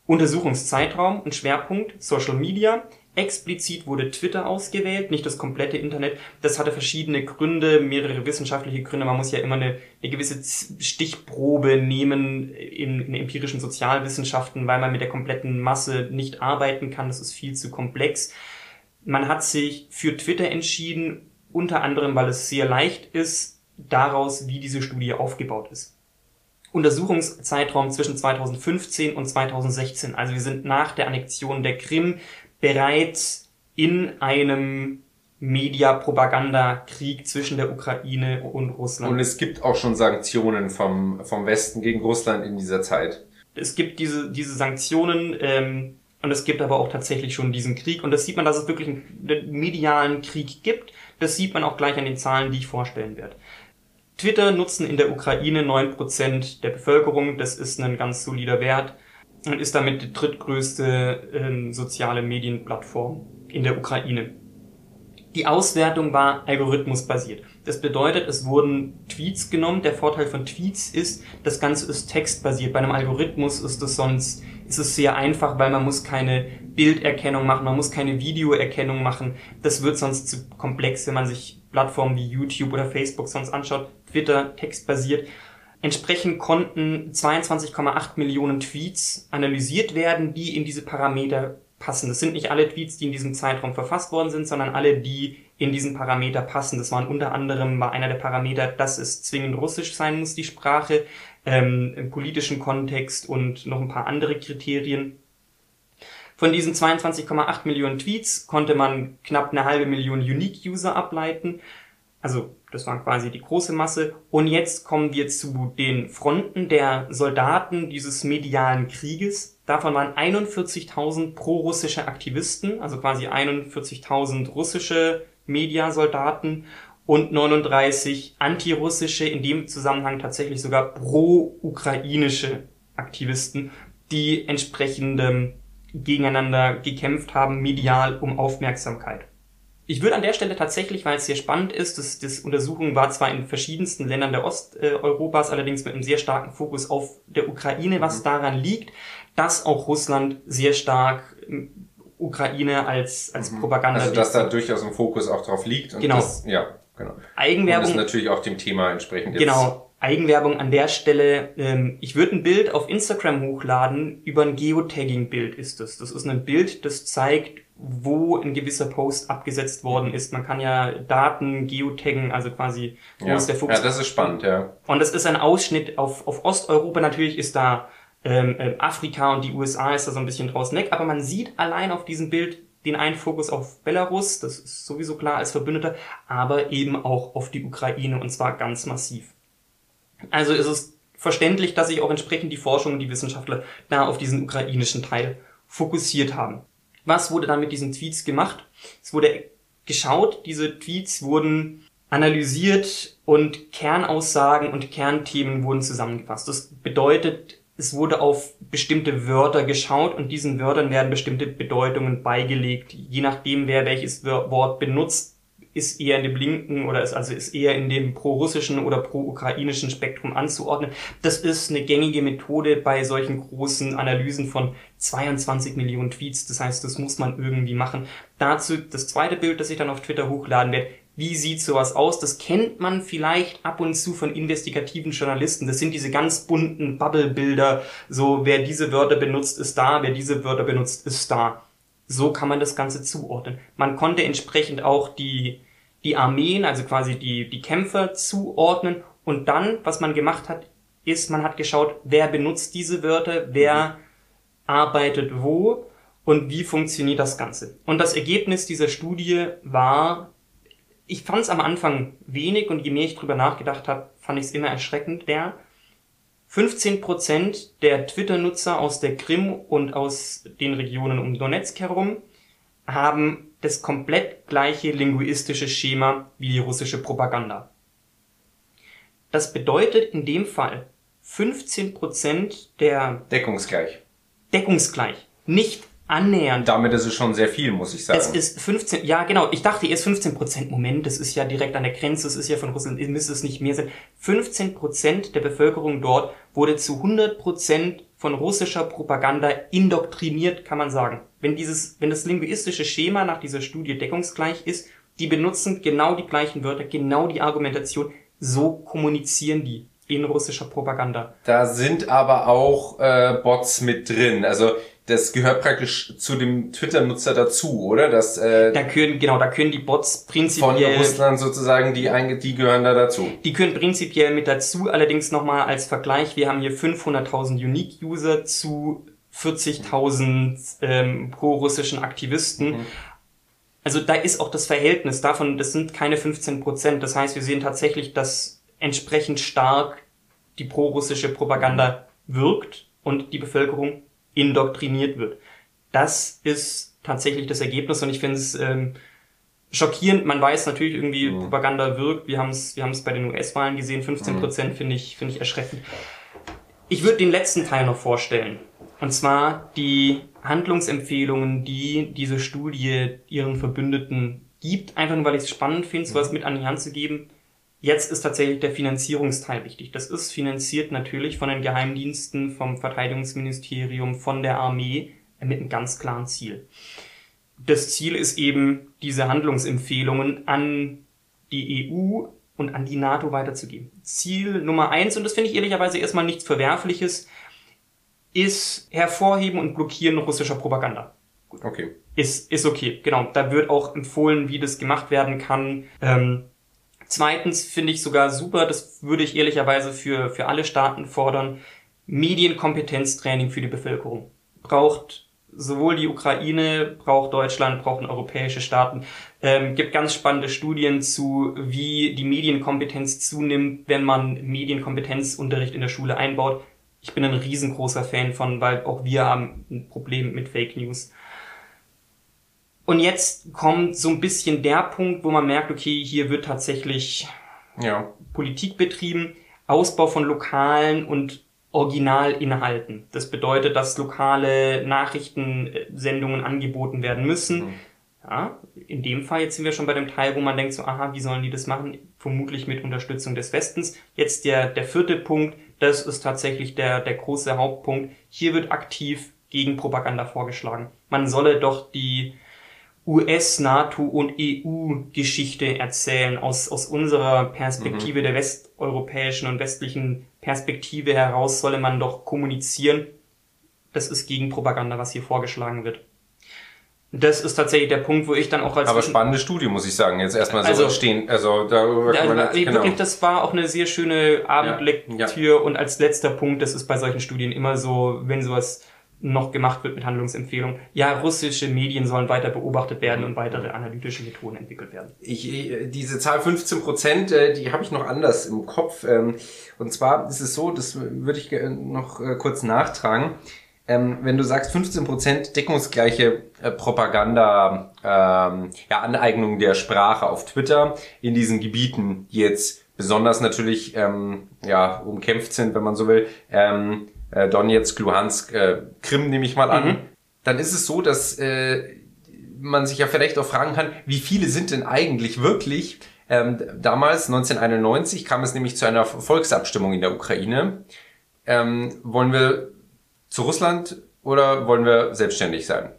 Untersuchungszeitraum und Schwerpunkt Social Media. Explizit wurde Twitter ausgewählt, nicht das komplette Internet. Das hatte verschiedene Gründe, mehrere wissenschaftliche Gründe. Man muss ja immer eine, eine gewisse Stichprobe nehmen in, in empirischen Sozialwissenschaften, weil man mit der kompletten Masse nicht arbeiten kann. Das ist viel zu komplex. Man hat sich für Twitter entschieden, unter anderem, weil es sehr leicht ist, daraus, wie diese Studie aufgebaut ist. Untersuchungszeitraum zwischen 2015 und 2016. Also wir sind nach der Annexion der Krim bereits in einem Media-Propaganda-Krieg zwischen der Ukraine und Russland. Und es gibt auch schon Sanktionen vom, vom Westen gegen Russland in dieser Zeit. Es gibt diese, diese Sanktionen ähm, und es gibt aber auch tatsächlich schon diesen Krieg. Und das sieht man, dass es wirklich einen medialen Krieg gibt. Das sieht man auch gleich an den Zahlen, die ich vorstellen werde. Twitter nutzen in der Ukraine neun Prozent der Bevölkerung. Das ist ein ganz solider Wert und ist damit die drittgrößte ähm, soziale Medienplattform in der Ukraine. Die Auswertung war algorithmusbasiert. Das bedeutet, es wurden Tweets genommen. Der Vorteil von Tweets ist, das Ganze ist textbasiert. Bei einem Algorithmus ist es sonst, ist es sehr einfach, weil man muss keine Bilderkennung machen, man muss keine Videoerkennung machen. Das wird sonst zu komplex, wenn man sich Plattformen wie YouTube oder Facebook sonst anschaut. Twitter textbasiert. Entsprechend konnten 22,8 Millionen Tweets analysiert werden, die in diese Parameter passen. Das sind nicht alle Tweets, die in diesem Zeitraum verfasst worden sind, sondern alle, die in diesen Parameter passen. Das waren unter anderem bei einer der Parameter, dass es zwingend russisch sein muss, die Sprache, ähm, im politischen Kontext und noch ein paar andere Kriterien. Von diesen 22,8 Millionen Tweets konnte man knapp eine halbe Million Unique-User ableiten. Also das war quasi die große Masse. Und jetzt kommen wir zu den Fronten der Soldaten dieses medialen Krieges. Davon waren 41.000 pro-russische Aktivisten, also quasi 41.000 russische Mediasoldaten und 39 antirussische, in dem Zusammenhang tatsächlich sogar pro-ukrainische Aktivisten, die entsprechend gegeneinander gekämpft haben, medial um Aufmerksamkeit. Ich würde an der Stelle tatsächlich, weil es sehr spannend ist, das, das Untersuchung war zwar in verschiedensten Ländern der Osteuropas, allerdings mit einem sehr starken Fokus auf der Ukraine, was mhm. daran liegt, dass auch Russland sehr stark ähm, Ukraine als, als mhm. Propaganda. Also dass da durchaus ein Fokus auch drauf liegt. Und genau. Das, ja, genau. Eigenwerbung. Und das natürlich auch dem Thema entsprechend jetzt. Genau. Eigenwerbung an der Stelle. Ähm, ich würde ein Bild auf Instagram hochladen. Über ein Geotagging-Bild ist das. Das ist ein Bild, das zeigt, wo ein gewisser Post abgesetzt worden ist. Man kann ja Daten geotaggen, also quasi, wo ja. ist der Fuchs. Ja, das ist spannend, ja. Und das ist ein Ausschnitt auf, auf Osteuropa. Natürlich ist da ähm, ähm Afrika und die USA ist da so ein bisschen draußen weg, aber man sieht allein auf diesem Bild den einen Fokus auf Belarus, das ist sowieso klar als Verbündeter, aber eben auch auf die Ukraine und zwar ganz massiv. Also ist es verständlich, dass sich auch entsprechend die Forschung und die Wissenschaftler da auf diesen ukrainischen Teil fokussiert haben. Was wurde dann mit diesen Tweets gemacht? Es wurde geschaut, diese Tweets wurden analysiert und Kernaussagen und Kernthemen wurden zusammengefasst. Das bedeutet, es wurde auf bestimmte Wörter geschaut und diesen Wörtern werden bestimmte Bedeutungen beigelegt. Je nachdem, wer welches Wort benutzt, ist eher in dem linken oder ist also ist eher in dem pro-russischen oder pro-ukrainischen Spektrum anzuordnen. Das ist eine gängige Methode bei solchen großen Analysen von 22 Millionen Tweets. Das heißt, das muss man irgendwie machen. Dazu das zweite Bild, das ich dann auf Twitter hochladen werde. Wie sieht sowas aus? Das kennt man vielleicht ab und zu von investigativen Journalisten. Das sind diese ganz bunten Bubble-Bilder. So, wer diese Wörter benutzt, ist da. Wer diese Wörter benutzt, ist da so kann man das Ganze zuordnen. Man konnte entsprechend auch die, die Armeen, also quasi die, die Kämpfer zuordnen. Und dann, was man gemacht hat, ist, man hat geschaut, wer benutzt diese Wörter, wer mhm. arbeitet wo und wie funktioniert das Ganze. Und das Ergebnis dieser Studie war, ich fand es am Anfang wenig und je mehr ich drüber nachgedacht habe, fand ich es immer erschreckend, der 15% der Twitter-Nutzer aus der Krim und aus den Regionen um Donetsk herum haben das komplett gleiche linguistische Schema wie die russische Propaganda. Das bedeutet in dem Fall 15% der deckungsgleich. Deckungsgleich. Nicht annähernd. Damit ist es schon sehr viel, muss ich sagen. Es ist 15, ja genau, ich dachte erst 15 Prozent, Moment, das ist ja direkt an der Grenze, das ist ja von Russland, müsste es nicht mehr sein. 15 Prozent der Bevölkerung dort wurde zu 100 Prozent von russischer Propaganda indoktriniert, kann man sagen. Wenn dieses, wenn das linguistische Schema nach dieser Studie deckungsgleich ist, die benutzen genau die gleichen Wörter, genau die Argumentation, so kommunizieren die in russischer Propaganda. Da sind aber auch äh, Bots mit drin. Also das gehört praktisch zu dem Twitter-Nutzer dazu, oder? Das, äh, da können, genau, da können die Bots prinzipiell... Von Russland sozusagen, die, die gehören da dazu. Die können prinzipiell mit dazu, allerdings nochmal als Vergleich, wir haben hier 500.000 Unique-User zu 40.000 ähm, pro-russischen Aktivisten. Mhm. Also da ist auch das Verhältnis davon, das sind keine 15 Prozent. Das heißt, wir sehen tatsächlich, dass entsprechend stark die pro-russische Propaganda wirkt und die Bevölkerung indoktriniert wird. Das ist tatsächlich das Ergebnis und ich finde es ähm, schockierend. Man weiß natürlich irgendwie, mhm. Propaganda wirkt. Wir haben es wir haben's bei den US-Wahlen gesehen, 15 Prozent mhm. finde ich, finde ich erschreckend. Ich würde den letzten Teil noch vorstellen. Und zwar die Handlungsempfehlungen, die diese Studie ihren Verbündeten gibt. Einfach nur, weil ich es spannend finde, sowas mhm. mit an die Hand zu geben. Jetzt ist tatsächlich der Finanzierungsteil wichtig. Das ist finanziert natürlich von den Geheimdiensten, vom Verteidigungsministerium, von der Armee mit einem ganz klaren Ziel. Das Ziel ist eben, diese Handlungsempfehlungen an die EU und an die NATO weiterzugeben. Ziel Nummer eins, und das finde ich ehrlicherweise erstmal nichts Verwerfliches, ist hervorheben und blockieren russischer Propaganda. Okay. Ist, ist okay, genau. Da wird auch empfohlen, wie das gemacht werden kann. Ähm, Zweitens finde ich sogar super, das würde ich ehrlicherweise für, für alle Staaten fordern, Medienkompetenztraining für die Bevölkerung. Braucht sowohl die Ukraine, braucht Deutschland, brauchen europäische Staaten. Ähm, gibt ganz spannende Studien zu, wie die Medienkompetenz zunimmt, wenn man Medienkompetenzunterricht in der Schule einbaut. Ich bin ein riesengroßer Fan von, weil auch wir haben ein Problem mit Fake News. Und jetzt kommt so ein bisschen der Punkt, wo man merkt, okay, hier wird tatsächlich ja. Politik betrieben, Ausbau von lokalen und Originalinhalten. Das bedeutet, dass lokale Nachrichtensendungen angeboten werden müssen. Mhm. Ja, in dem Fall jetzt sind wir schon bei dem Teil, wo man denkt so, aha, wie sollen die das machen? Vermutlich mit Unterstützung des Westens. Jetzt der, der vierte Punkt, das ist tatsächlich der, der große Hauptpunkt. Hier wird aktiv gegen Propaganda vorgeschlagen. Man solle doch die, US, NATO und EU-Geschichte erzählen, aus, aus unserer Perspektive mhm. der westeuropäischen und westlichen Perspektive heraus solle man doch kommunizieren. Das ist gegen Propaganda, was hier vorgeschlagen wird. Das ist tatsächlich der Punkt, wo ich dann auch als aber spannende Studie muss ich sagen. Jetzt erstmal so also, stehen, also darüber kann man jetzt, genau. wirklich, das war auch eine sehr schöne Abendlektüre ja, ja. und als letzter Punkt, das ist bei solchen Studien immer so, wenn sowas noch gemacht wird mit Handlungsempfehlungen. Ja, russische Medien sollen weiter beobachtet werden und weitere analytische Methoden entwickelt werden. Ich, äh, diese Zahl 15 Prozent, äh, die habe ich noch anders im Kopf. Ähm, und zwar ist es so, das würde ich noch äh, kurz nachtragen. Ähm, wenn du sagst 15 Prozent deckungsgleiche Propaganda, ähm, ja, Aneignung der Sprache auf Twitter in diesen Gebieten, die jetzt besonders natürlich ja umkämpft sind, wenn man so will, äh, Donetsk, Luhansk, äh, Krim nehme ich mal an, mhm. dann ist es so, dass äh, man sich ja vielleicht auch fragen kann, wie viele sind denn eigentlich wirklich? Ähm, damals, 1991, kam es nämlich zu einer Volksabstimmung in der Ukraine. Ähm, wollen wir zu Russland oder wollen wir selbstständig sein?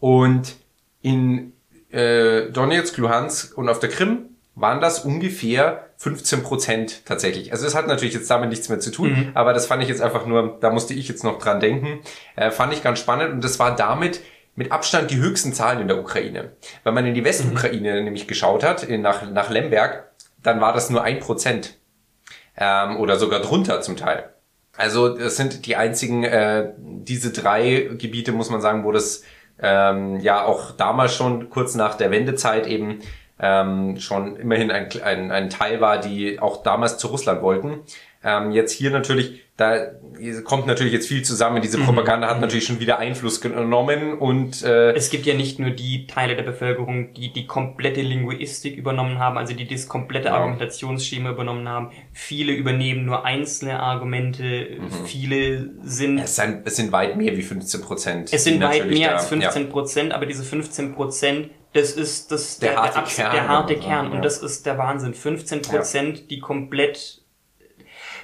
Und in äh, Donetsk, Luhansk und auf der Krim waren das ungefähr 15 Prozent tatsächlich. Also es hat natürlich jetzt damit nichts mehr zu tun, mhm. aber das fand ich jetzt einfach nur, da musste ich jetzt noch dran denken, äh, fand ich ganz spannend und das war damit mit Abstand die höchsten Zahlen in der Ukraine. Wenn man in die Westukraine mhm. nämlich geschaut hat, in, nach, nach Lemberg, dann war das nur ein Prozent ähm, oder sogar drunter zum Teil. Also es sind die einzigen, äh, diese drei Gebiete, muss man sagen, wo das ähm, ja auch damals schon kurz nach der Wendezeit eben ähm, schon immerhin ein, ein, ein Teil war, die auch damals zu Russland wollten. Ähm, jetzt hier natürlich, da kommt natürlich jetzt viel zusammen. Diese mhm. Propaganda hat mhm. natürlich schon wieder Einfluss genommen und äh, es gibt ja nicht nur die Teile der Bevölkerung, die die komplette Linguistik übernommen haben, also die das komplette ja. Argumentationsschema übernommen haben. Viele übernehmen nur einzelne Argumente. Mhm. Viele sind es, sind es sind weit mehr wie 15 Prozent. Es sind weit mehr als 15 Prozent, ja. aber diese 15 Prozent das ist das der, der harte der, Kern, der harte Kern. und das ist der Wahnsinn. 15 Prozent, ja. die komplett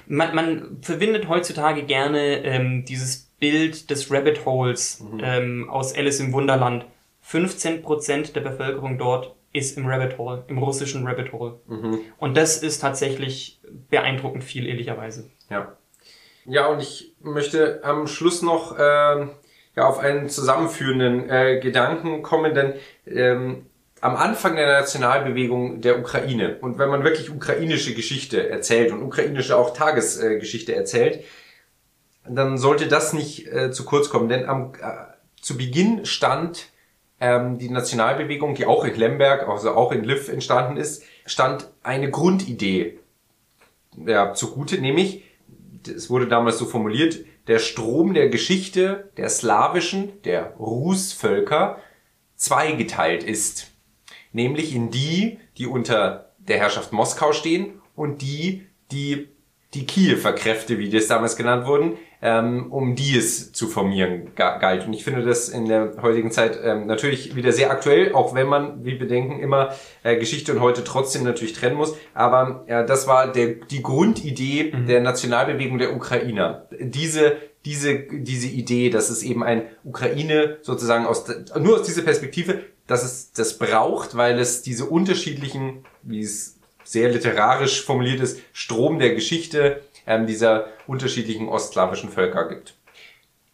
man, man verbindet heutzutage gerne ähm, dieses Bild des Rabbit Holes mhm. ähm, aus Alice im Wunderland. 15% der Bevölkerung dort ist im Rabbit Hole, im russischen Rabbit Hole. Mhm. Und das ist tatsächlich beeindruckend viel, ehrlicherweise. Ja. Ja, und ich möchte am Schluss noch äh, ja, auf einen zusammenführenden äh, Gedanken kommen, denn ähm, am Anfang der Nationalbewegung der Ukraine und wenn man wirklich ukrainische Geschichte erzählt und ukrainische auch Tagesgeschichte erzählt, dann sollte das nicht äh, zu kurz kommen, denn am, äh, zu Beginn stand ähm, die Nationalbewegung, die auch in Lemberg, also auch in Lviv entstanden ist, stand eine Grundidee ja, zugute, nämlich, es wurde damals so formuliert, der Strom der Geschichte der slawischen, der Rus-Völker zweigeteilt ist. Nämlich in die, die unter der Herrschaft Moskau stehen und die, die die Kiewer Kräfte, wie das damals genannt wurden, ähm, um die es zu formieren galt. Und ich finde das in der heutigen Zeit ähm, natürlich wieder sehr aktuell, auch wenn man, wie wir denken, immer äh, Geschichte und heute trotzdem natürlich trennen muss. Aber äh, das war der, die Grundidee mhm. der Nationalbewegung der Ukrainer. Diese diese, diese Idee, dass es eben ein Ukraine sozusagen aus, nur aus dieser Perspektive dass es das braucht, weil es diese unterschiedlichen, wie es sehr literarisch formuliert ist, Strom der Geschichte ähm, dieser unterschiedlichen ostslawischen Völker gibt.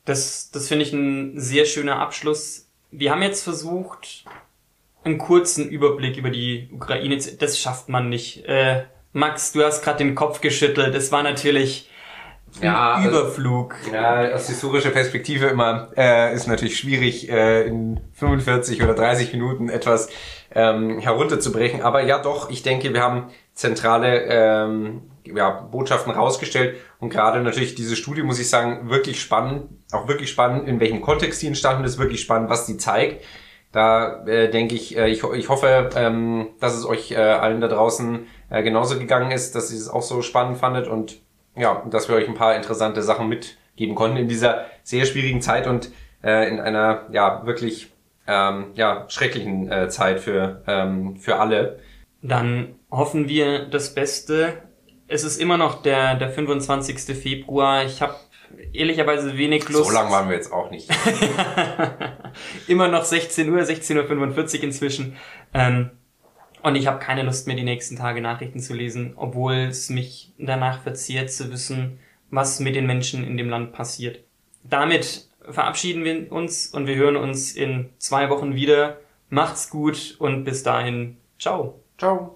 Das, das finde ich ein sehr schöner Abschluss. Wir haben jetzt versucht, einen kurzen Überblick über die Ukraine zu... Das schafft man nicht. Äh, Max, du hast gerade den Kopf geschüttelt. Das war natürlich ja, also, Überflug. Ja, aus historischer Perspektive immer äh, ist natürlich schwierig, äh, in 45 oder 30 Minuten etwas ähm, herunterzubrechen. Aber ja, doch, ich denke, wir haben zentrale ähm, ja, Botschaften rausgestellt und gerade natürlich diese Studie, muss ich sagen, wirklich spannend, auch wirklich spannend, in welchem Kontext die entstanden ist, wirklich spannend, was die zeigt. Da äh, denke ich, äh, ich, ich hoffe, ähm, dass es euch äh, allen da draußen äh, genauso gegangen ist, dass ihr es auch so spannend fandet und ja, dass wir euch ein paar interessante Sachen mitgeben konnten in dieser sehr schwierigen Zeit und äh, in einer ja wirklich ähm, ja schrecklichen äh, Zeit für ähm, für alle. Dann hoffen wir das Beste. Es ist immer noch der der 25. Februar. Ich habe ehrlicherweise wenig Lust. So lange waren wir jetzt auch nicht. immer noch 16 Uhr, 16.45 Uhr inzwischen. Ähm, und ich habe keine Lust mehr, die nächsten Tage Nachrichten zu lesen, obwohl es mich danach verzehrt zu wissen, was mit den Menschen in dem Land passiert. Damit verabschieden wir uns und wir hören uns in zwei Wochen wieder. Macht's gut und bis dahin. Ciao. Ciao.